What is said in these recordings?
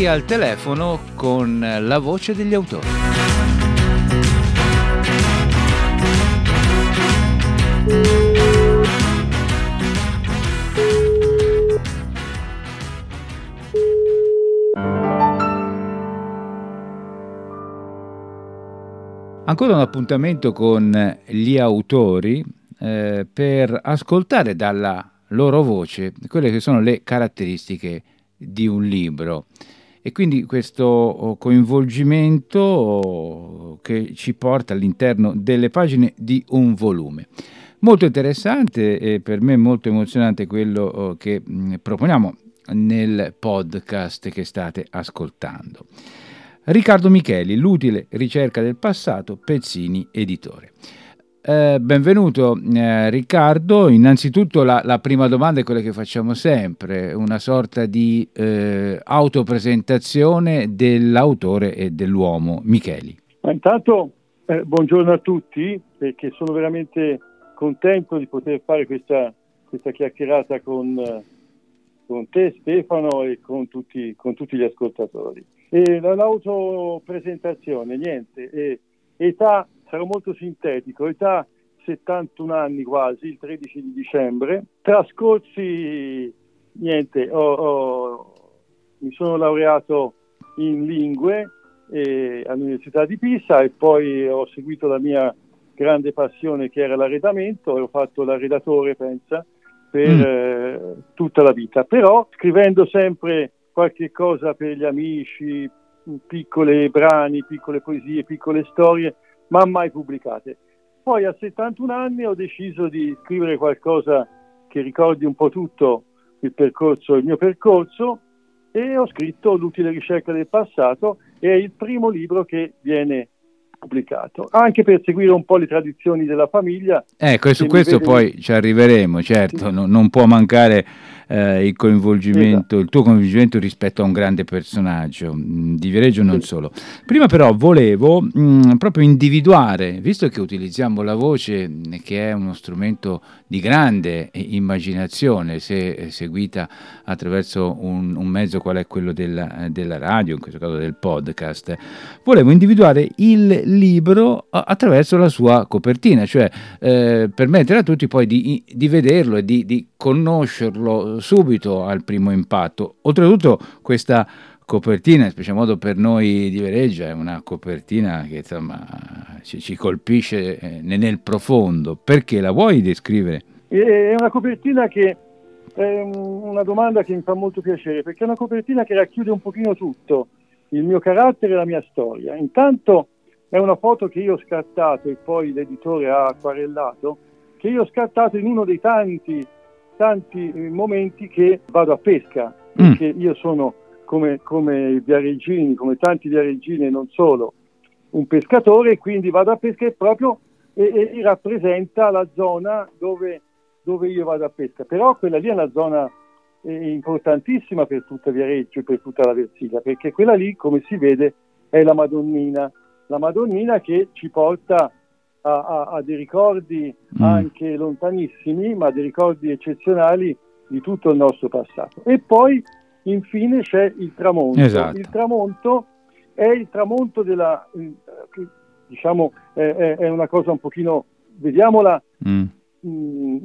Micheli al telefono con la voce degli autori. Ancora un appuntamento con gli autori eh, per ascoltare dalla loro voce quelle che sono le caratteristiche di un libro e quindi questo oh, coinvolgimento oh, che ci porta all'interno delle pagine di un volume. Molto interessante e per me molto emozionante quello oh, che proponiamo nel podcast che state ascoltando. Riccardo Micheli, L'utile ricerca del passato, Pezzini editore. Eh, benvenuto eh, Riccardo, innanzitutto la, la, prima domanda è quella che facciamo sempre, una sorta di eh, autopresentazione dell'autore e dell'uomo Micheli. Ma intanto eh, buongiorno a tutti perché sono veramente contento di poter fare questa, questa chiacchierata con, con, te Stefano e con tutti, con tutti gli ascoltatori. E l'autopresentazione, niente, età sarò molto sintetico, età 71 anni quasi, il 13 di dicembre, trascorsi, niente, ho, ho, mi sono laureato in lingue eh, all'Università di Pisa e poi ho seguito la mia grande passione che era l'arredamento e ho fatto l'arredatore, pensa, per mm. eh, tutta la vita. Però scrivendo sempre qualche cosa per gli amici, piccole brani, piccole poesie, piccole storie, ma mai pubblicate. Poi a 71 anni ho deciso di scrivere qualcosa che ricordi un po' tutto il percorso, il mio percorso, e ho scritto L'utile ricerca del passato, è il primo libro che viene pubblicato, anche per seguire un po' le tradizioni della famiglia. Ecco, su questo vede... poi ci arriveremo, certo, sì. non, non può mancare eh, il coinvolgimento, esatto. il tuo coinvolgimento rispetto a un grande personaggio mm, di Viareggio non sì. solo. Prima però volevo mh, mm, proprio individuare, visto che utilizziamo la voce mm, che è uno strumento di grande immaginazione se seguita attraverso un, un mezzo qual è quello della, della, radio, in questo caso del podcast, volevo individuare il libro attraverso la sua copertina, cioè eh, permettere a tutti poi di, di vederlo e di, di conoscerlo subito al primo impatto. Oltretutto questa copertina, in special modo per noi di Vereggia, è una copertina che insomma, ci, ci colpisce eh, nel profondo. Perché la vuoi descrivere? È una copertina che è una domanda che mi fa molto piacere, perché è una copertina che racchiude un pochino tutto, il mio carattere e la mia storia. Intanto è una foto che io ho scattato e poi l'editore ha acquarellato, che io ho scattato in uno dei tanti tanti eh, momenti che vado a pesca, mm. perché io sono come, come i viareggini, come tanti viareggini e non solo, un pescatore, quindi vado a pesca e proprio e, e rappresenta la zona dove, dove, io vado a pesca. Però quella lì è una zona eh, importantissima per tutta Viareggio e per tutta la Versilia, perché quella lì, come si vede, è la Madonnina, la Madonnina che ci porta a, a, a dei ricordi mm. anche lontanissimi, ma dei ricordi eccezionali di tutto il nostro passato. E poi infine c'è il tramonto. Esatto. Il tramonto è il tramonto della, eh, diciamo, è, è, una cosa un pochino, vediamola mm. mh, mm,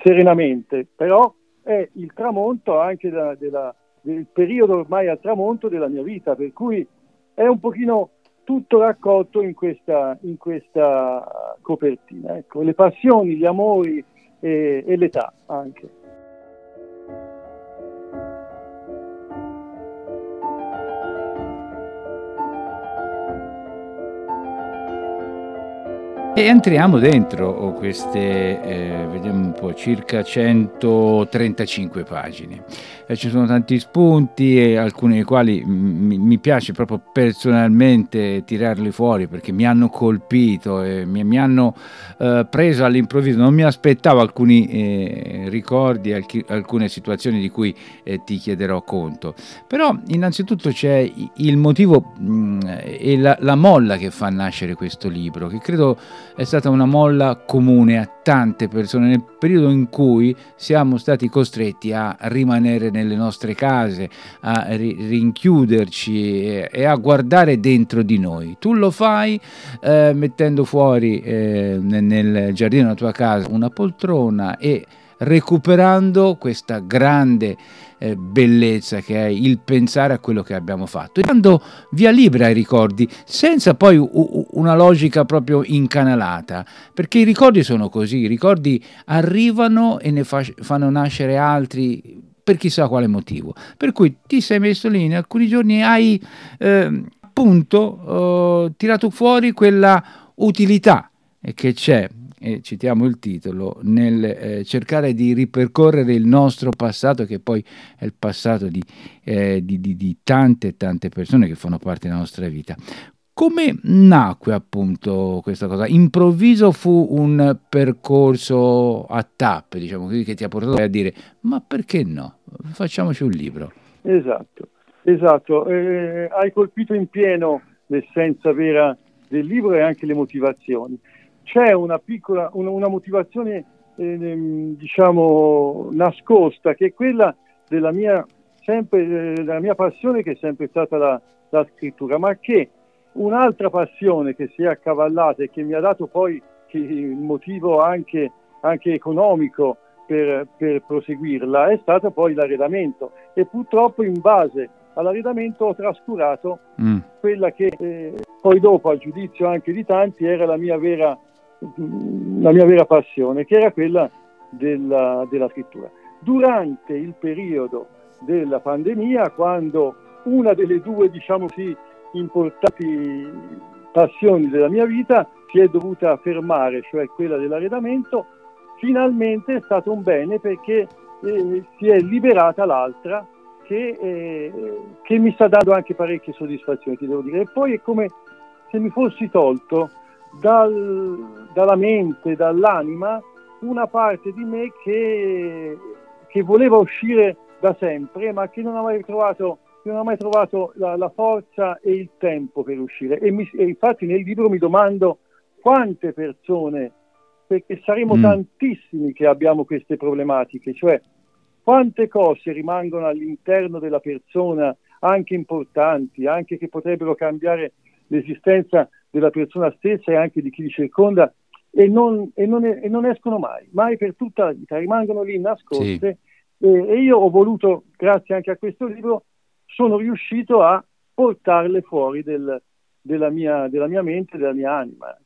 serenamente, però è il tramonto anche della, della, del periodo ormai al tramonto della mia vita, per cui è un pochino tutto raccolto in questa, in questa copertina. Ecco, le passioni, gli amori e, e l'età anche. E entriamo dentro queste, eh, vediamo un po', circa 135 pagine. Eh, ci sono tanti spunti alcuni dei quali m- mi piace proprio personalmente tirarli fuori perché mi hanno colpito e mi, mi hanno eh, preso all'improvviso. Non mi aspettavo alcuni eh, ricordi, alc- alcune situazioni di cui eh, ti chiederò conto. Però innanzitutto c'è il motivo mh, e la, la molla che fa nascere questo libro, che credo è stata una molla comune a tante persone nel periodo in cui siamo stati costretti a rimanere nelle nostre case, a ri- rinchiuderci e, e, a guardare dentro di noi. Tu lo fai eh, mettendo fuori eh, nel, giardino della tua casa una poltrona e recuperando questa grande eh, bellezza che è il pensare a quello che abbiamo fatto, e dando via libera ai ricordi, senza poi una logica proprio incanalata, perché i ricordi sono così, i ricordi arrivano e ne fa- fanno nascere altri per chissà quale motivo. Per cui ti sei messo lì in alcuni giorni e hai eh, appunto eh, tirato fuori quella utilità che c'è e citiamo il titolo, nel eh, cercare di ripercorrere il nostro passato, che poi è il passato di, eh, di, di, di tante tante persone che fanno parte della nostra vita. Come nacque appunto questa cosa? Improvviso fu un percorso a tappe, diciamo così, che ti ha portato a dire ma perché no? Facciamoci un libro. Esatto, esatto. Eh, hai colpito in pieno l'essenza vera del libro e anche le motivazioni c'è una piccola, una, una motivazione eh, diciamo nascosta che è quella della mia, sempre, eh, della mia passione che è sempre stata la, la, scrittura, ma che un'altra passione che si è accavallata e che mi ha dato poi il motivo anche, anche economico per, per, proseguirla è stata poi l'arredamento e purtroppo in base all'arredamento ho trascurato mm. quella che eh, poi dopo a giudizio anche di tanti era la mia vera la mia vera passione, che era quella della, della scrittura. Durante il periodo della pandemia, quando una delle due, diciamo così, importanti passioni della mia vita si è dovuta fermare, cioè quella dell'arredamento, finalmente è stato un bene perché eh, si è liberata l'altra che, eh, che, mi sta dando anche parecchie soddisfazioni, ti devo dire. E poi è come se mi fossi tolto dal, dalla mente, dall'anima, una parte di me che, che, voleva uscire da sempre, ma che non ha mai trovato, non ha mai trovato la, la, forza e il tempo per uscire. E, mi, e, infatti nel libro mi domando quante persone, perché saremo mm. tantissimi che abbiamo queste problematiche, cioè quante cose rimangono all'interno della persona, anche importanti, anche che potrebbero cambiare l'esistenza della persona stessa e anche di chi li circonda e non, e non, e non escono mai, mai per tutta la vita, rimangono lì nascoste sì. e, e io ho voluto, grazie anche a questo libro, sono riuscito a portarle fuori del, della, mia, della mia mente, della mia anima.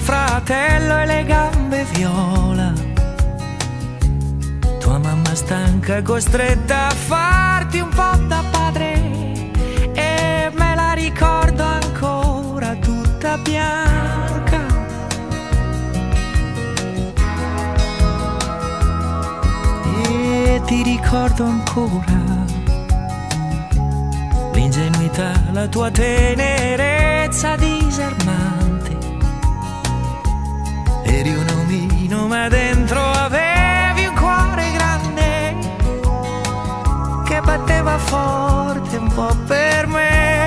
Fratello e le gambe viola. Tua mamma stanca costretta a farti un po' da padre e me la ricordo ancora tutta bianca. E ti ricordo ancora l'ingenuità, la tua tenerezza disarmante. Eri un omino, ma dentro avevi un cuore grande che batteva forte un po' per me.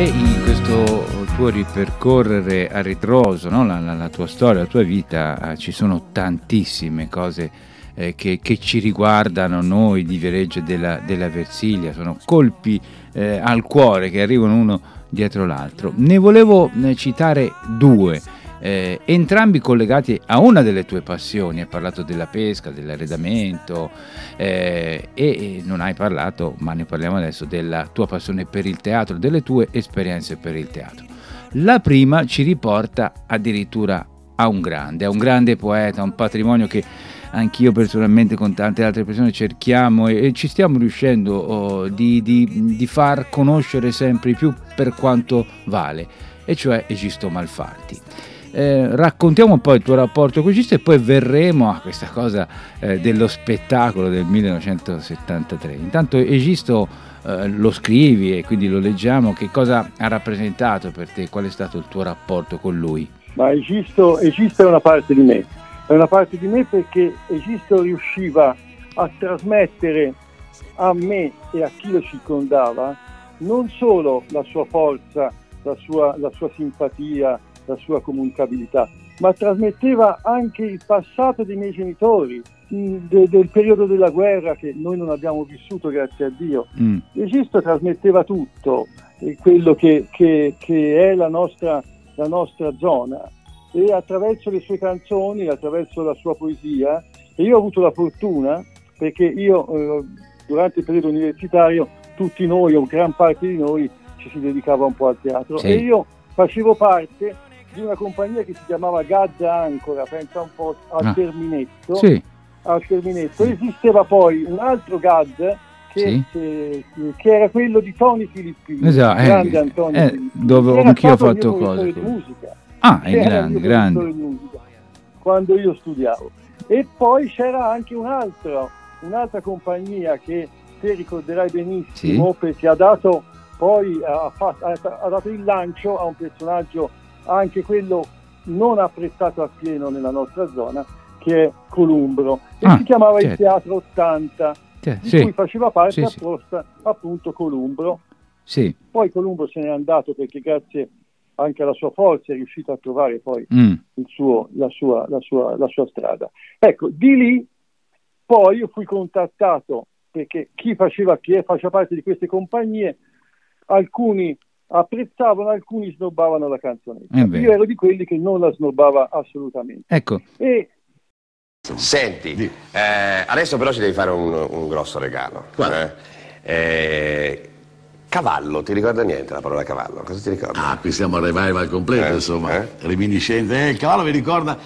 E in questo tuo ripercorrere a ritroso, no? la, la, la, tua storia, la tua vita, eh, ci sono tantissime cose eh, che, che, ci riguardano noi di Viareggio della, della Versilia, sono colpi eh, al cuore che arrivano uno dietro l'altro. Ne volevo eh, citare due eh, entrambi collegati a una delle tue passioni. Hai parlato della pesca, dell'arredamento eh, e non hai parlato, ma ne parliamo adesso, della tua passione per il teatro, delle tue esperienze per il teatro. La prima ci riporta addirittura a un grande, a un grande poeta, un patrimonio che anch'io personalmente con tante altre persone cerchiamo e, e ci stiamo riuscendo oh, di, di, di, far conoscere sempre più per quanto vale, e cioè Egisto Malfatti. Eh, raccontiamo un po' il tuo rapporto con Egisto e poi verremo a questa cosa eh, dello spettacolo del 1973. Intanto Egisto eh, lo scrivi e quindi lo leggiamo, che cosa ha rappresentato per te, qual è stato il tuo rapporto con lui? Ma Egisto, Egisto è una parte di me, è una parte di me perché Egisto riusciva a trasmettere a me e a chi lo circondava non solo la sua forza, la sua, la sua simpatia, la sua comunicabilità, ma trasmetteva anche il passato dei miei genitori, de, del periodo della guerra che noi non abbiamo vissuto, grazie a Dio. Mm. Esisto trasmetteva tutto, eh, quello che, che, che è la nostra, la nostra zona e attraverso le sue canzoni, attraverso la sua poesia, e io ho avuto la fortuna, perché io eh, durante il periodo universitario, tutti noi o gran parte di noi ci si dedicava un po' al teatro sì. e io facevo parte di una compagnia che si chiamava Gazza Ancora, pensa un po' al ah. Terminetto. Sì. Al Terminetto. Esisteva poi un altro GAD che, sì. che, che, era quello di Tony Filippini, esatto, grande eh, Antonio eh, Dove anch'io ho fatto cose. Di musica. Ah, è grande, grande. Musica, quando io studiavo. E poi c'era anche un altro, un'altra compagnia che te ricorderai benissimo sì. perché ha dato poi ha, ha, ha dato il lancio a un personaggio anche quello non apprezzato appieno nella nostra zona, che è Columbro, e ah, si chiamava certo. il Teatro 80, certo, di sì. cui faceva parte sì, apposta, appunto Columbro. Sì. Poi Columbro se n'è andato perché grazie anche alla sua forza è riuscito a trovare poi mm. suo, la, sua, la, sua, la sua strada. Ecco, di lì poi io fui contattato perché chi faceva, chi faceva parte di queste compagnie, alcuni apprezzavano, alcuni snobbavano la canzonetta. Eh Io ero di quelli che non la snobbava assolutamente. Ecco. E... Senti, eh, adesso però ci devi fare un, un grosso regalo. Eh, eh, cavallo, ti ricorda niente la parola cavallo? Cosa ti ricorda? Ah, qui siamo a revival completo, eh? insomma, eh? reminiscente. il cavallo vi ricorda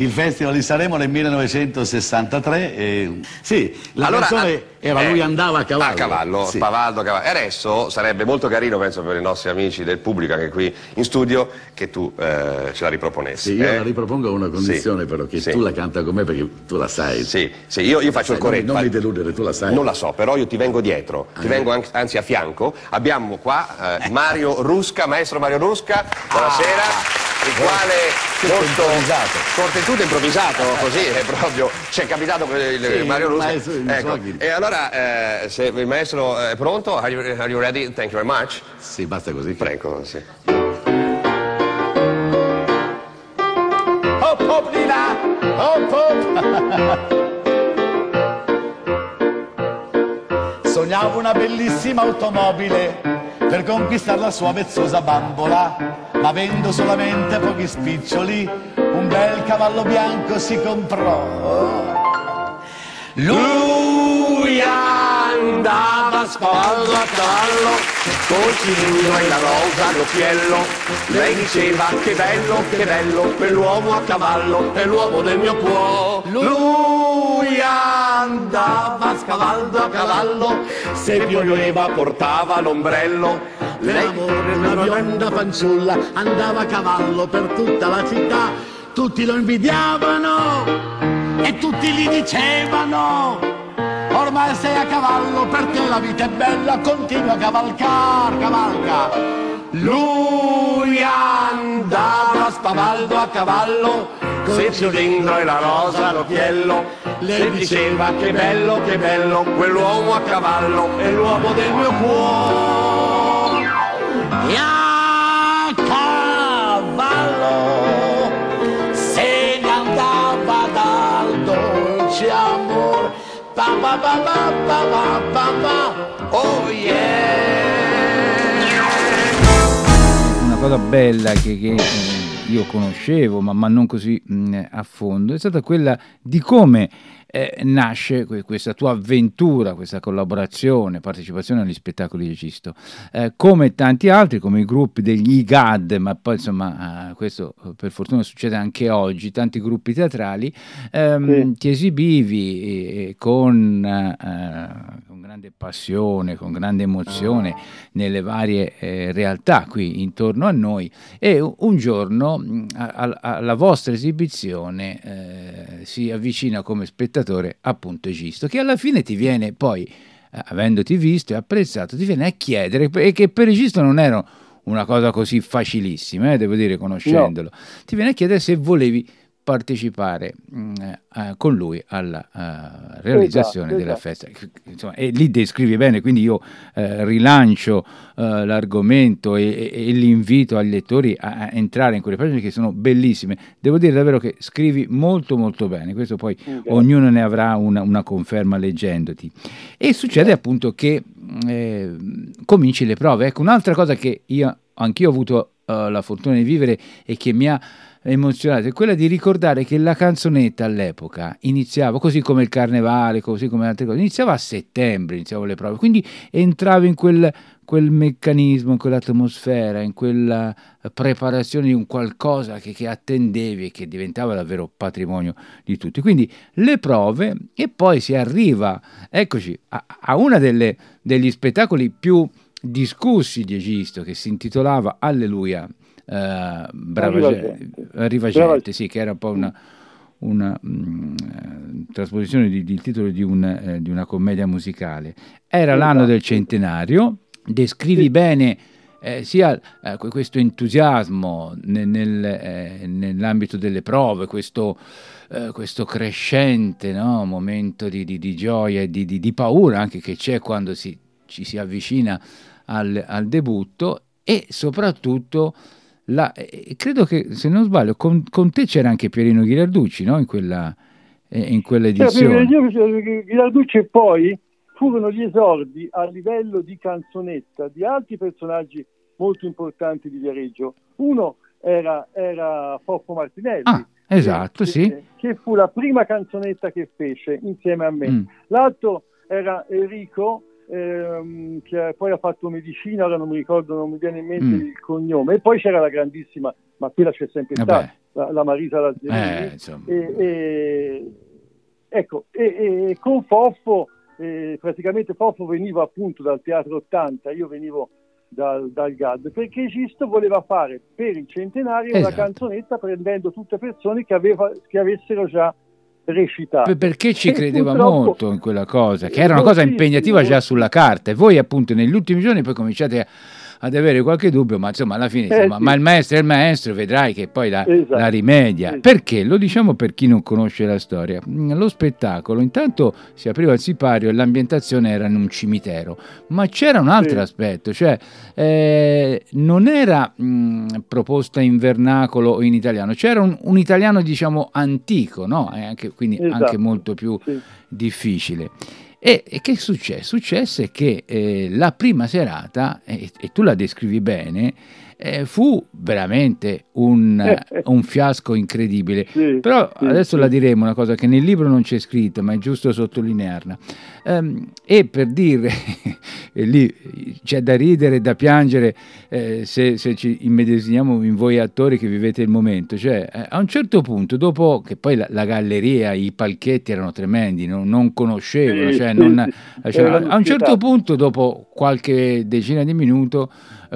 il Festival di Sanremo nel 1963. E... Sì, la allora, canzone era eh, Lui andava a cavallo. A cavallo, sì. spavaldo a cavallo. E adesso sarebbe molto carino, penso, per i nostri amici del pubblico, anche qui in studio, che tu eh, ce la riproponessi. Sì, io eh? la ripropongo a una condizione, sì, però, che sì. tu la canta con me perché tu la sai. Sì, sì io, io faccio sai, il corretto. Non, non mi deludere, tu la sai. Non la so, però io ti vengo dietro, ah, ti vengo anzi a fianco. Abbiamo qua eh, Mario Rusca, maestro Mario Rusca, buonasera. Ah il quale molto tutto improvvisato, così è proprio. Ci è capitato il, sì, Mario Russo. Ecco. E allora, eh, se il maestro è pronto, are you, are you, ready? Thank you very much. Sì, basta così. Prego, sì. Hop hop di là, hop hop. Sognavo una bellissima automobile per conquistare la sua vezzosa bambola, ma avendo solamente pochi spiccioli, un bel cavallo bianco si comprò. Lui andava a a cavallo, col cilindro e la rosa all'occhiello. Lei diceva che bello, che bello, quell'uomo a cavallo è l'uomo del mio cuore. Lui andava a a cavallo, se pioveva portava l'ombrello. L'amore, una bionda fanciulla, andava a cavallo per tutta la città, tutti lo invidiavano e tutti gli dicevano ormai sei a cavallo per te la vita è bella continua a cavalcar cavalca. Lui andava spavaldo a cavallo con il cilindro e la rosa all'occhiello. Le diceva che bello che bello quell'uomo a cavallo è l'uomo del mio cuore e a cavallo dolce amor. Pa pa pa pa pa pa pa pa. Oh yeah. Una cosa bella che, che io conoscevo, ma, ma non così mh, a fondo, è stata quella di come eh, nasce questa tua avventura, questa collaborazione, partecipazione agli spettacoli di Egisto. Eh, come tanti altri, come i gruppi degli IGAD, ma poi insomma eh, questo per fortuna succede anche oggi, tanti gruppi teatrali, ehm, sì. ti esibivi eh, con, grande passione, con grande emozione nelle varie eh, realtà qui intorno a noi e un giorno alla vostra esibizione eh, si avvicina come spettatore appunto Egisto, che alla fine ti viene poi, eh, avendoti visto e apprezzato, ti viene a chiedere, e che per Egisto non era una cosa così facilissima, eh, devo dire, conoscendolo, no. ti viene a chiedere se volevi partecipare mh, mm, eh, con lui alla uh, realizzazione esatto, della esatto. festa. Insomma, e lì descrivi bene, quindi io eh, rilancio uh, l'argomento e, e, e, l'invito agli lettori a, a, entrare in quelle pagine che sono bellissime. Devo dire davvero che scrivi molto molto bene, questo poi okay. ognuno ne avrà una, una, conferma leggendoti. E succede appunto che eh, cominci le prove. Ecco, un'altra cosa che io, anch'io ho avuto la fortuna di vivere e che mi ha emozionato è quella di ricordare che la canzonetta all'epoca iniziava, così come il carnevale, così come altre cose, iniziava a settembre, iniziavo le prove, quindi entravo in quel, quel meccanismo, in quell'atmosfera, in quella preparazione di un qualcosa che, che, attendevi e che diventava davvero patrimonio di tutti. Quindi le prove e poi si arriva, eccoci, a, a uno degli spettacoli più discussi di Egisto che si intitolava Alleluia eh, brava, gente, Riva gente, sì, che era un po' una, una mh, mm, eh, trasposizione di, di titolo di, un, eh, di, una commedia musicale. Era esatto. l'anno del centenario, descrivi sì. bene eh, sia eh, questo entusiasmo nel, nel, eh, nell'ambito delle prove, questo, questo crescente no? momento di, di, gioia e di, paura anche che c'è quando si, ci si avvicina al, al debutto e soprattutto la, eh, credo che, se non sbaglio, con, con te c'era anche Pierino Ghirarducci, no? In quella, eh, in quella edizione. Ghirarducci e poi furono gli esordi a livello di canzonetta di altri personaggi molto importanti di Viareggio. Uno era, era Foffo Martinelli. Ah, esatto, che, sì. Che, che, fu la prima canzonetta che fece insieme a me. Mm. L'altro era Enrico ehm, che poi ha fatto medicina, ora non mi ricordo, non mi viene in mente mm. il cognome, e poi c'era la grandissima, ma quella c'è sempre stata, la, la, Marisa Lazzarini. Eh, e, e, ecco, e, con Foffo, eh, praticamente Foffo veniva appunto dal Teatro 80, io venivo dal, dal GAD, perché Gisto voleva fare per il centenario esatto. una canzonetta prendendo tutte persone che, aveva, che avessero già recitato. Perché ci credeva molto in quella cosa, che era una cosa impegnativa già sulla carta e voi appunto negli ultimi giorni poi cominciate a ad avere qualche dubbio, ma insomma alla fine, eh, insomma, sì. ma il maestro è il maestro, vedrai che poi la, esatto. la rimedia. Esatto. Perché? Lo diciamo per chi non conosce la storia. Lo spettacolo intanto si apriva al sipario e l'ambientazione era in un cimitero, ma c'era un altro sì. aspetto, cioè eh, non era mh, proposta in vernacolo o in italiano, c'era un, un italiano diciamo antico, no? Anche, quindi esatto. anche molto più sì. difficile. E, e che successe? Successe che eh, la prima serata, e, e, tu la descrivi bene, eh, fu veramente un, un, fiasco incredibile. Sì, Però sì, adesso sì. la diremo, una cosa che nel libro non c'è scritta, ma è giusto sottolinearla. Um, e per dire, e lì c'è da ridere e da piangere eh, se, se, ci immedesimiamo in voi attori che vivete il momento. Cioè, eh, a un certo punto, dopo che poi la, la galleria, i palchetti erano tremendi, no? non conoscevano, cioè, non, cioè, a un certo punto, dopo qualche decina di minuti,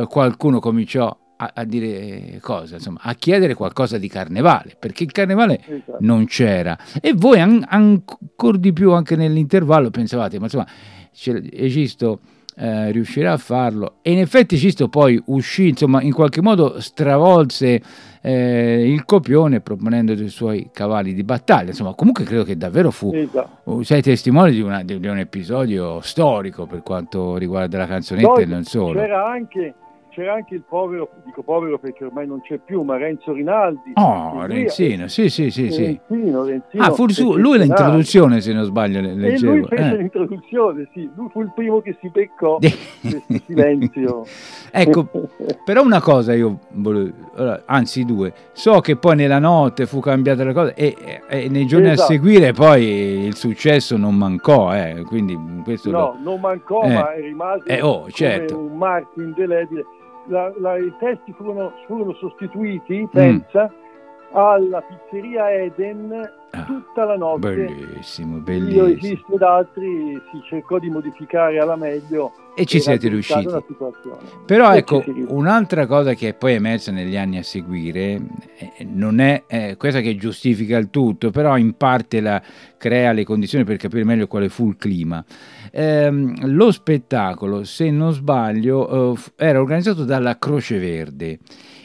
qualcuno cominciò a, a, dire cosa, insomma, a chiedere qualcosa di carnevale, perché il carnevale esatto. non c'era. E voi an- ancora di più anche nell'intervallo pensavate, ma insomma, Egisto eh, riuscirà a farlo. E in effetti Egisto poi uscì, insomma, in qualche modo stravolse eh, il copione proponendo dei suoi cavalli di battaglia. Insomma, comunque credo che davvero fu, esatto. sei testimone di, una, di, di, un episodio storico per quanto riguarda la canzonetta Poi, e non solo. C'era anche c'era anche il povero, dico povero perché ormai non c'è più, ma Renzo Rinaldi. Oh, Renzino, sì, sì, sì. sì. Renzino, Renzino, ah, fu su, lui l'introduzione, se non sbaglio, leggevo. E lui fece eh. l'introduzione, sì, lui fu il primo che si beccò questo silenzio. ecco, però una cosa io volevo, anzi due, so che poi nella notte fu cambiata la cosa e, e, nei giorni esatto. a seguire poi il successo non mancò, eh, quindi questo... No, lo... non mancò, eh. ma rimase eh, oh, certo. un marchio indelebile la, la, i testi furono, furono sostituiti, pensa, mm. Alla pizzeria Eden ah, tutta la notte. Bellissimo, bellissimo. Io esisto ed altri si cercò di modificare alla meglio. E ci siete riusciti. Però e ecco, un'altra cosa che è poi emersa negli anni a seguire, eh, non è eh, questa che giustifica il tutto, però in parte la, crea le condizioni per capire meglio quale fu il clima. Eh, lo spettacolo, se non sbaglio, eh, era organizzato dalla Croce Verde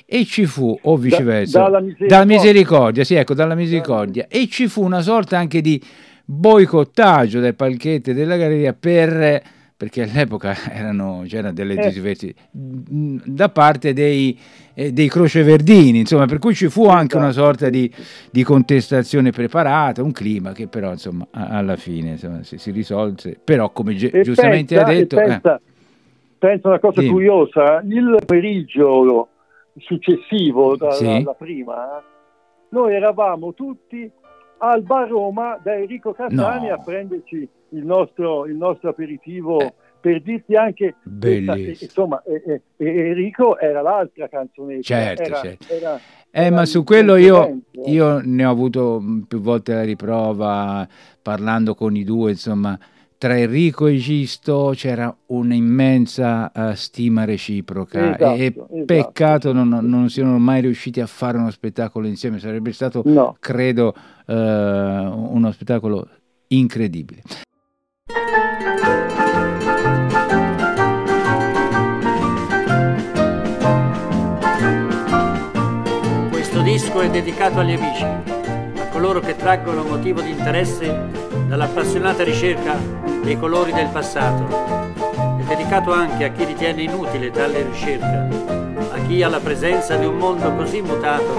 e ci fu, o viceversa, da, dalla, misericordia. dalla misericordia, sì, ecco, dalla misericordia, e ci fu una sorta anche di boicottaggio dai palchetti della galleria per perché all'epoca erano, c'erano delle eh. diverse da parte dei, eh, dei croceverdini, insomma, per cui ci fu anche una esatto. sorta di, di, contestazione preparata, un clima che però insomma alla fine insomma, si, si, risolse, però come gi- giustamente pensa, ha detto... Pensa, eh. pensa una cosa sì. curiosa, il pomeriggio successivo alla sì. prima, noi eravamo tutti al Bar Roma da Enrico Cassani no. a prenderci il nostro, il nostro aperitivo. Eh per dirti anche Bellissimo. insomma eh, eh, Enrico era l'altra canzonetta certo, era, certo. Era, eh, ma su quello io, io, ne ho avuto più volte la riprova parlando con i due insomma tra Enrico e Gisto c'era un'immensa uh, stima reciproca esatto, e esatto, peccato non, non, siano mai riusciti a fare uno spettacolo insieme, sarebbe stato, no. credo, uh, uno spettacolo incredibile. Questo disco è dedicato agli amici, a coloro che traggono motivo di interesse dall'appassionata ricerca dei colori del passato. È dedicato anche a chi ritiene inutile tale ricerca, a chi alla presenza di un mondo così mutato,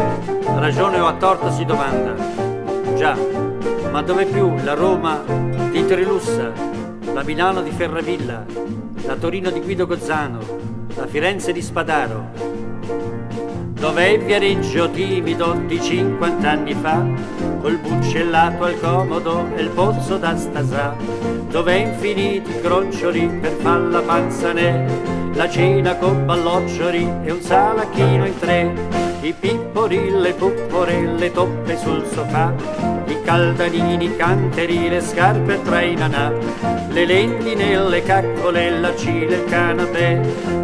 a ragione o a torto si domanda, già, ma dove più la Roma di Trilussa, la Milano di Ferravilla, la Torino di Guido Gozzano, la Firenze di Spadaro, Dov'è il Viareggio timido di cinquant'anni fa, col buccellato al comodo e il pozzo da stasà? Dov'è infiniti crocioli per far la panzanè, la cena con balloccioli e un salacchino in tre, i pippori, le pupporelle, toppe sul sofà, i caldanini, i canteri, le scarpe tra i nanà, le lentine, le caccole, la cile, il canapè,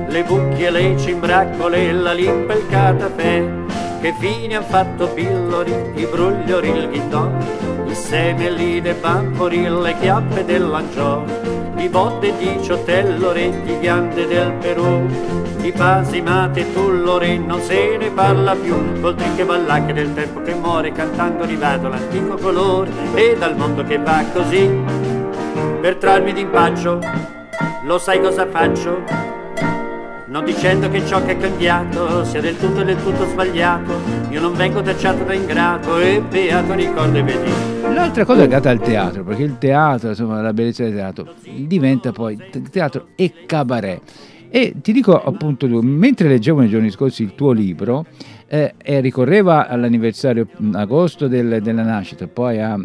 le bucchie, le cimbraccole, la limpa e il catafè, che fine han fatto pillori, i brugliori, il ghindò, i semeli dei bambori, le chiappe dell'angiò, i botte di ciotello, di viande del Perù, i pasimate tullore, non se ne parla più, col trinche ballacche del tempo che muore, cantando arrivato l'antico colore, e dal mondo che va così, per trarmi d'impaccio, lo sai cosa faccio? non dicendo che ciò che è cambiato sia del tutto e del tutto sbagliato. Io non vengo tacciato da ingrato e beato ricordo e vedi. L'altra cosa è legata al teatro, perché il teatro, insomma, la bellezza del teatro diventa poi teatro e cabaret. E ti dico appunto, mentre leggevo nei giorni scorsi il tuo libro, eh, e ricorreva all'anniversario agosto del, della nascita, poi a,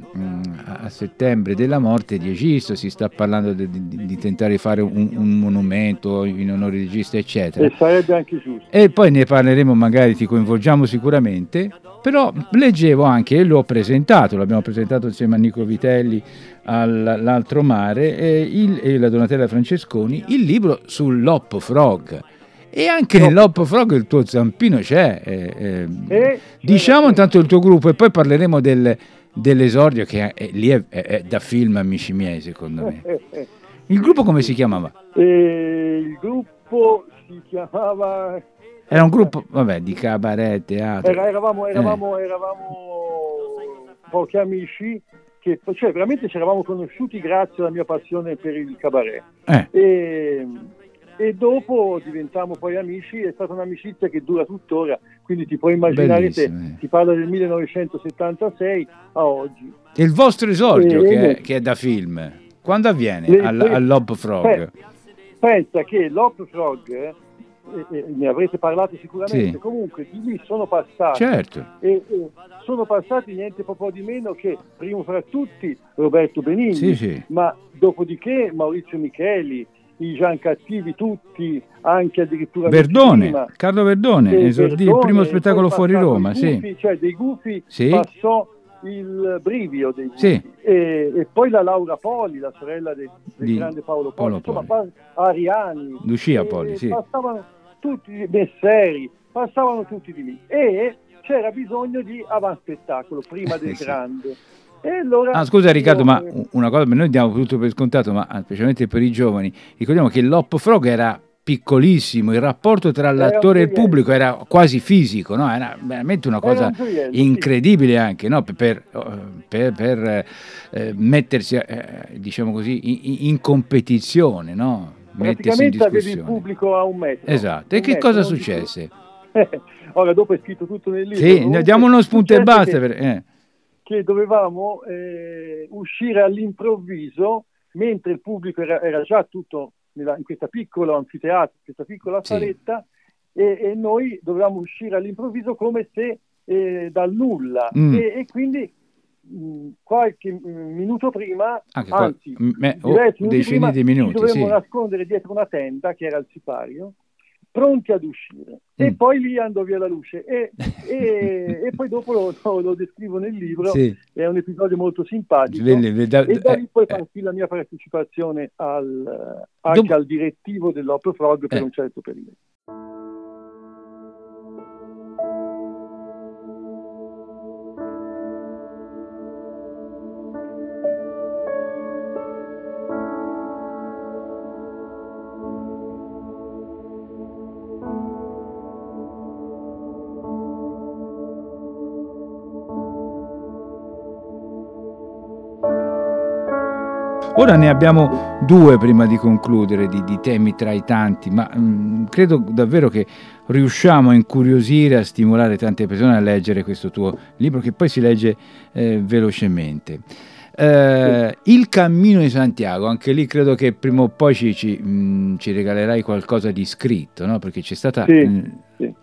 a, settembre della morte di Egisto, si sta parlando di, di, di tentare di fare un, un, monumento in onore di Egisto, eccetera. E sarebbe anche giusto. E poi ne parleremo, magari ti coinvolgiamo sicuramente, però leggevo anche, e l'ho presentato, l'abbiamo presentato insieme a Nico Vitelli all'altro mare, eh, il, e la Donatella Francesconi, il libro sull'Hop Frog e anche no. nell'Hop Frog il tuo zampino c'è. Eh, eh. Eh, diciamo intanto il tuo gruppo e poi parleremo del, dell'esordio che è, lì è, è, da film Amici miei secondo me. Il gruppo come si chiamava? Eh, il gruppo si chiamava... Era un gruppo, vabbè, di cabaret, teatro. Era, eravamo, eravamo, eh. eravamo pochi amici che cioè, veramente ci eravamo conosciuti grazie alla mia passione per il cabaret. Eh. E, e dopo diventammo poi amici, è stata un'amicizia che dura tuttora, quindi ti puoi immaginare Bellissimo, te, eh. si parla del 1976 a oggi. E il vostro esordio, Eh, che, è, che è da film, quando avviene? Le- Al, le- all'Hop Frog? Pensa che l'Hop Frog, eh, eh, eh, ne avrete parlato sicuramente, Sì. comunque di lì sono passati Certo. e, e sono passati niente po' di meno che primo fra tutti Roberto Benigni, Sì, sì. ma dopodiché Maurizio Micheli, i Gian Cattivi tutti, anche addirittura Verdone, prima. Carlo Verdone, esordì il primo spettacolo fuori Roma, sì. Gufi, Cioè dei gufi Sì. passò il brivio dei gufi. Sì. E, e poi la Laura Poli, la sorella de- del Di grande Paolo Poli, Paolo insomma, pa- Ariani, Lucia Poli, sì. passavano tutti, Messeri, passavano tutti di lì e c'era bisogno di avanspettacolo prima del Sì. grande. Allora Ah, scusa Riccardo, ma una cosa, noi diamo tutto per scontato, ma ah, specialmente per i giovani, ricordiamo che l'Hop Frog era piccolissimo, il rapporto tra l'attore e il pubblico era quasi fisico, no? era veramente una cosa un incredibile anche no? per, per, per- per, eh, mettersi eh, diciamo così, in, in competizione, no? mettersi in avevi il discussione. pubblico a un metro. Esatto, e che metro, cosa successe? Ora dopo è scritto tutto nel libro. Sì, diamo uno spunto e basta. che- per- eh. Che dovevamo eh, uscire all'improvviso mentre il pubblico era, era già tutto nella- in questa piccola anfiteatro, questa piccola Sì. saletta e, e noi dovevamo uscire all'improvviso come se eh, dal nulla Mm. e, e quindi mh, qualche mh, minuto prima, Anche qua- anzi m- me- oh, decine prima, di minuti, ci dovevamo sì. nascondere dietro una tenda che era il sipario pronti ad uscire e Mm. poi lì andò via la luce e, e- e poi dopo lo, lo- lo descrivo nel libro Sì. è un episodio molto simpatico Vedi, da- e da lì eh, poi eh. partì la mia partecipazione al, anche Dopo- al direttivo dell'Opera Frog per Eh. un certo periodo. Ora ne abbiamo due prima di concludere di, di temi tra i tanti, ma mm, credo davvero che riusciamo a incuriosire, a stimolare tante persone a leggere questo tuo libro che poi si legge eh, velocemente. Eh, il cammino di Santiago, anche lì credo che prima o poi ci, ci, mm, ci regalerai qualcosa di scritto, no? perché c'è stata Sì, mm, sì.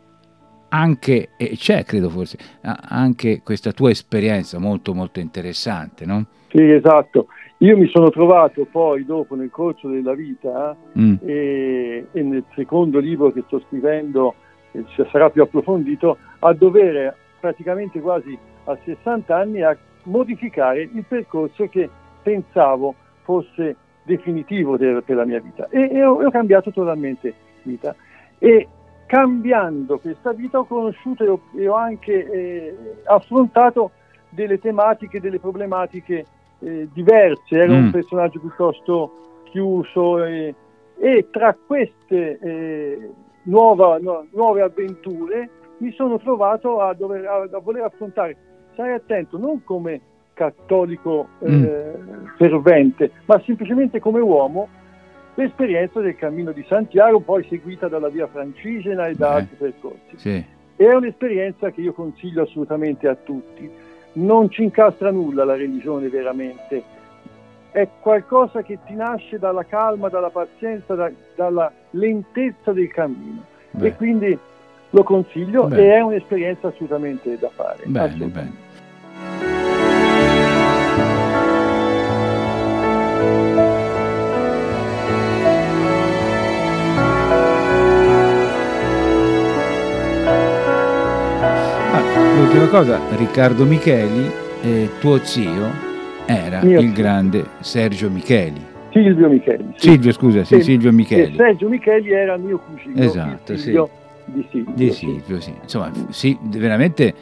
anche, e c'è credo forse, anche questa tua esperienza molto molto interessante, no? Sì, esatto. Io mi sono trovato poi dopo nel corso della vita Mm. e, e nel secondo libro che sto scrivendo, eh, sarà più approfondito, a dover praticamente quasi a 60 anni a modificare il percorso che pensavo fosse definitivo de- per la mia vita e, e ho, e ho cambiato totalmente vita e cambiando questa vita ho conosciuto e ho, e ho anche eh, affrontato delle tematiche, delle problematiche eh, diverse, era Mm. un personaggio piuttosto chiuso e, e tra queste eh, nuova- no- nuove avventure mi sono trovato a, dover, a, a voler affrontare, stai attento, non come cattolico eh, fervente, ma semplicemente come uomo, l'esperienza del cammino di Santiago, poi seguita dalla via francigena e da Eh. altri percorsi. Sì. È un'esperienza che io consiglio assolutamente a tutti. Non ci incastra nulla la religione veramente. È qualcosa che ti nasce dalla calma, dalla pazienza, da- dalla lentezza del cammino. Beh. E quindi lo consiglio Bene. e è un'esperienza assolutamente da fare. Bene, assolutamente. bene. L'ultima cosa, Riccardo Micheli, eh, tuo zio, era Mio il zio. grande Sergio Micheli. Silvio Micheli. sì. Silvio, scusa, sì, Sì, Silvio E Micheli. Sergio Micheli era mio cugino, Esatto, il sì. di Silvio. Di sì. Silvio, sì. Insomma, sì, veramente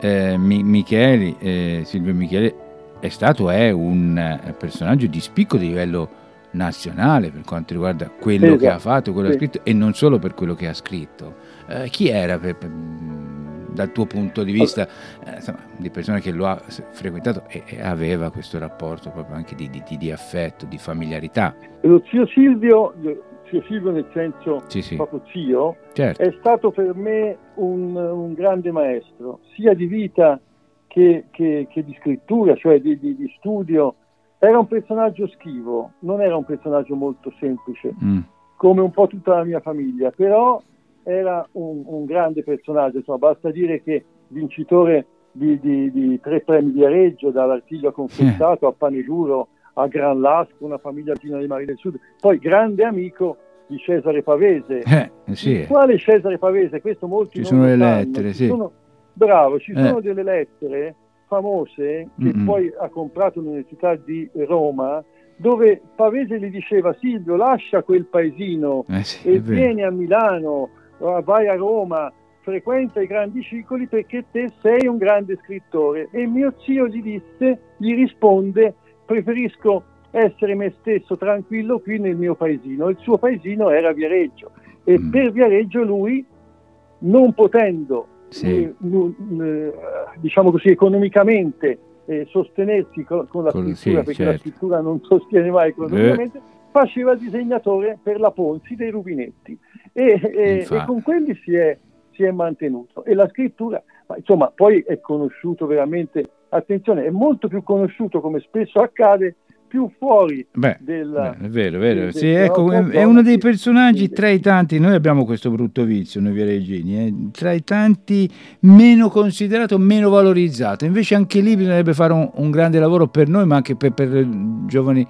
eh, Mi- Micheli, eh, Silvio Micheli è stato, è un personaggio di spicco di livello nazionale per quanto riguarda quello Esatto, che ha fatto, quello che ha sì. scritto e non solo per quello che ha scritto. Eh, chi era per- per- dal tuo punto di vista eh, insomma, di persona che lo ha frequentato e, e aveva questo rapporto proprio anche di, di- di- affetto, di familiarità? Lo zio Silvio, zio Silvio nel senso Sì, sì. proprio zio, Certo. è stato per me un, un grande maestro, sia di vita che, che- che di scrittura, cioè di, di- di studio. Era un personaggio schivo, non era un personaggio molto semplice, Mm. come un po' tutta la mia famiglia, però era un, un grande personaggio, insomma, basta dire che vincitore di, di- di tre premi di Areggio, dall'Artiglio Confessato a Paneguro a Gran Lasco, una famiglia vicina dei mari del sud, poi grande amico di Cesare Pavese, Eh, sì. il quale Cesare Pavese, questo molti Ci sono le lettere, sì. sono- bravo, ci Eh. sono delle lettere famose che Mm-mm. poi ha comprato l'Università di Roma, dove Pavese gli diceva Silvio lascia quel paesino Eh sì, e vieni a Milano, eh, vai a Roma, frequenta i grandi circoli perché te sei un grande scrittore. E mio zio gli disse, gli risponde, preferisco essere me stesso tranquillo qui nel mio paesino. Il suo paesino era Viareggio e Mm. per Viareggio lui, non potendo, Sì. eh, eh, diciamo così, economicamente eh, sostenersi co- con la Con- scrittura, sì, perché la certo. Eh. scrittura non sostiene mai economicamente, faceva il disegnatore per la Ponzi dei rubinetti e, e- e con quelli si è, si è mantenuto. E la scrittura, ma insomma, poi è conosciuto veramente, attenzione, è molto più conosciuto come spesso accade, più fuori Beh, del... beh, è vero, è vero. del- Sì, della ecco, è, è uno dei personaggi tra i tanti, noi abbiamo questo brutto vizio, noi viareggini, eh, tra i tanti meno considerato, meno valorizzato. Invece anche lì bisognerebbe fare un, un grande lavoro per noi, ma anche per, per giovani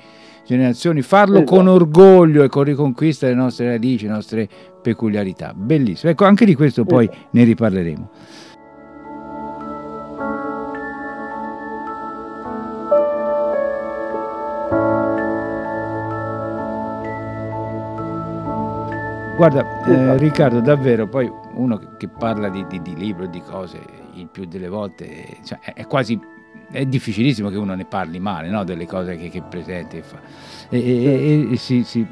generazioni, farlo Esatto. con orgoglio e con riconquista delle nostre radici, le nostre peculiarità. Bellissimo. Ecco, anche di questo poi Esatto. ne riparleremo. Guarda, eh. Riccardo, davvero, poi uno che, parla di, di, di libro, di cose, il più delle volte, cioè, è quasi, è difficilissimo che uno ne parli male, no? Delle cose che, che presenta e fa. E, e- e- e si, si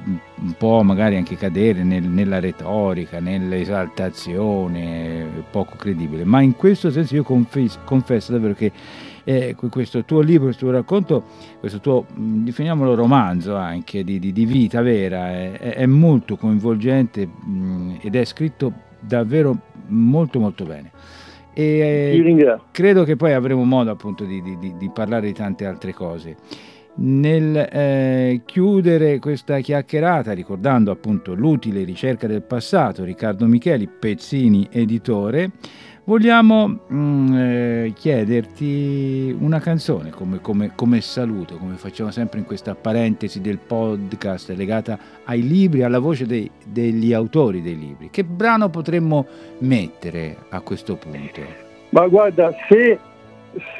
può magari anche cadere nel- nella retorica, nell'esaltazione, poco credibile, ma in questo senso io confes- confesso davvero che eh, que- questo tuo libro, questo tuo racconto, questo tuo, definiamolo romanzo anche, di, di- di vita vera, è, è- è molto coinvolgente mh, ed è scritto davvero molto molto bene. E, ringrazio. credo che poi avremo modo appunto di, di- di- di parlare di tante altre cose. Nel eh, chiudere questa chiacchierata, ricordando appunto l'utile ricerca del passato, Riccardo Micheli, Pezzini, editore, vogliamo mm, eh, chiederti una canzone come, come- come saluto, come facciamo sempre in questa parentesi del podcast legata ai libri, alla voce dei- degli autori dei libri. Che brano potremmo mettere a questo punto? Ma guarda, se,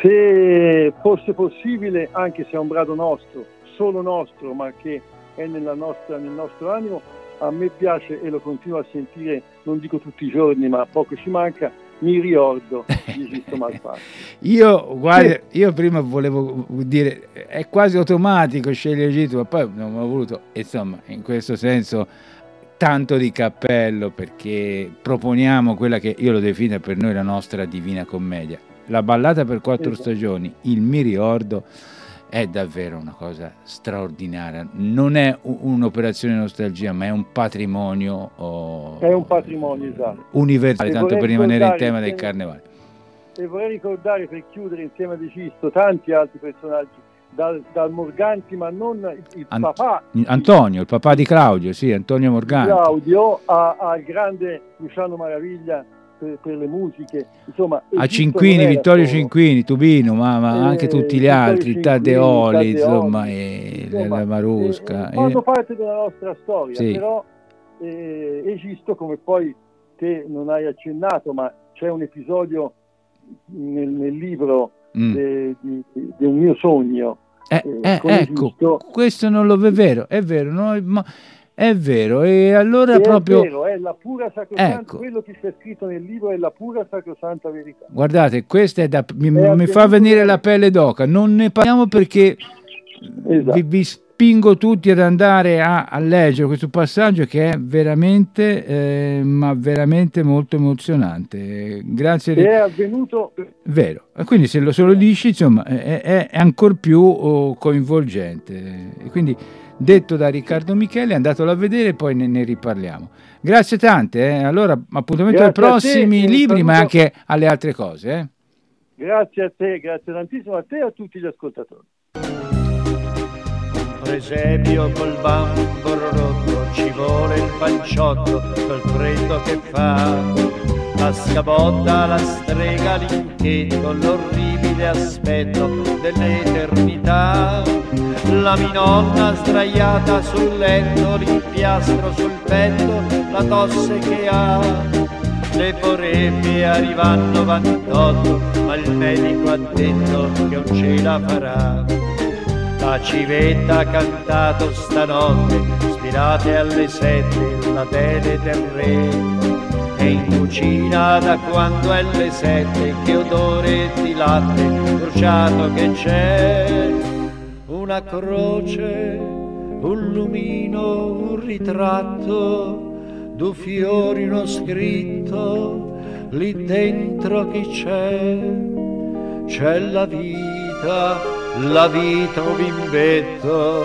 se fosse possibile, anche se è un brano nostro, solo nostro, ma che è nostra- nel nostro animo, a me piace e lo continuo a sentire, non dico tutti i giorni, ma poco ci manca, mi ricordo di Giusto Malfatti. Io, guarda, io prima volevo dire, è quasi automatico scegliere Egitto, ma poi non ho voluto, insomma, in questo senso tanto di cappello perché proponiamo quella che io lo definito per noi la nostra divina commedia. La ballata per quattro Esatto. stagioni, il mi ricordo, è davvero una cosa straordinaria. Non è un'operazione nostalgia, ma è un patrimonio oh, È un patrimonio, esatto. universale, E tanto per rimanere in tema del carnevale. E vorrei ricordare per chiudere insieme a De Cisto tanti altri personaggi, dal, dal Morganti, ma non il, il An- papà Antonio, il papà di Claudio, sì, Antonio di Morganti. Claudio, al grande Luciano Maraviglia per, per le musiche, insomma... A Cinquini, Vittorio solo- Cinquini, Tubino, ma, ma Eh, anche tutti gli altri, Tadeoli, insomma, e insomma, la Marusca. eh, fanno eh. parte della nostra storia, Sì. però eh, Egisto, come poi te non hai accennato, ma c'è un episodio nel, nel libro Mm. de- di, di un mio sogno. Eh, eh, eh, ecco, questo non lo è vero, è vero, no, ma è vero, e allora E proprio... È vero, è la pura sacrosanta, Ecco. quello che c'è scritto nel libro è la pura sacrosanta verità. Guardate, questa è da, mi, È mi fa venire la pelle d'oca. Non ne parliamo perché Esatto. vi, vi spingo tutti ad andare a, a leggere questo passaggio che è veramente, eh, ma veramente molto emozionante. Grazie. È avvenuto Vero, quindi se lo, se lo dici, insomma, è, è, è ancora più oh, coinvolgente. E quindi detto da Riccardo Michele, andatelo a vedere e poi ne, ne riparliamo. Grazie tante, eh. allora appuntamento ai prossimi libri ma anche alle altre cose. Eh. Grazie a te, grazie tantissimo a te e a tutti gli ascoltatori. Presepio col bambo rotto, ci vuole il panciotto col freddo che fa la scabotta, la strega, l'inchetto, l'orribile aspetto dell'eternità. La minonna sdraiata sul letto, l'impiastro sul petto, la tosse che ha. Le vorrebbe arrivando 28, ma il medico ha detto che non ce la farà. La civetta ha cantato stanotte, ispirate alle sette, la tele del re e in cucina da quando è le sette che odore di latte bruciato che c'è. Una croce un lumino un ritratto due fiori uno scritto lì dentro chi c'è? C'è la vita la vita un bimbetto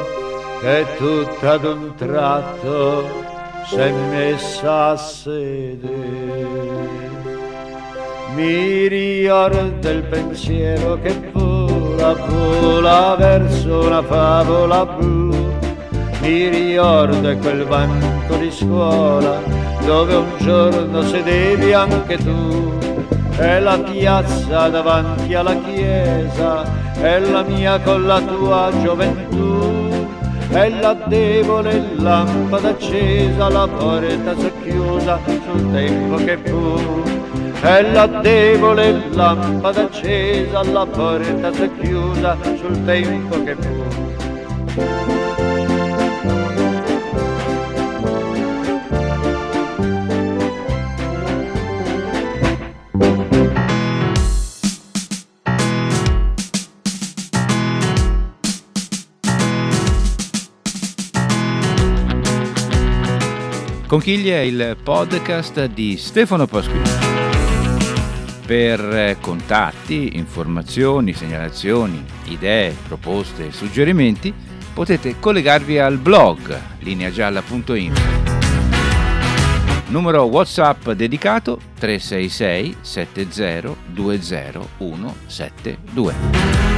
è tutta ad un tratto s'è messa a sede. Mi ricorda il pensiero che vola, vola verso una favola blu. Mi ricorda quel banco di scuola dove un giorno sedevi anche tu. È la piazza davanti alla chiesa, è la mia con la tua gioventù è la debole lampada accesa, la porta socchiusa sul tempo che fu. È la debole lampada accesa, la porta socchiusa sul tempo che fu. Conchiglia è il podcast di Stefano Pasquini. Per eh, contatti, informazioni, segnalazioni, idee, proposte, suggerimenti potete collegarvi al blog lineagialla.info. Numero WhatsApp dedicato 366 70 20 172.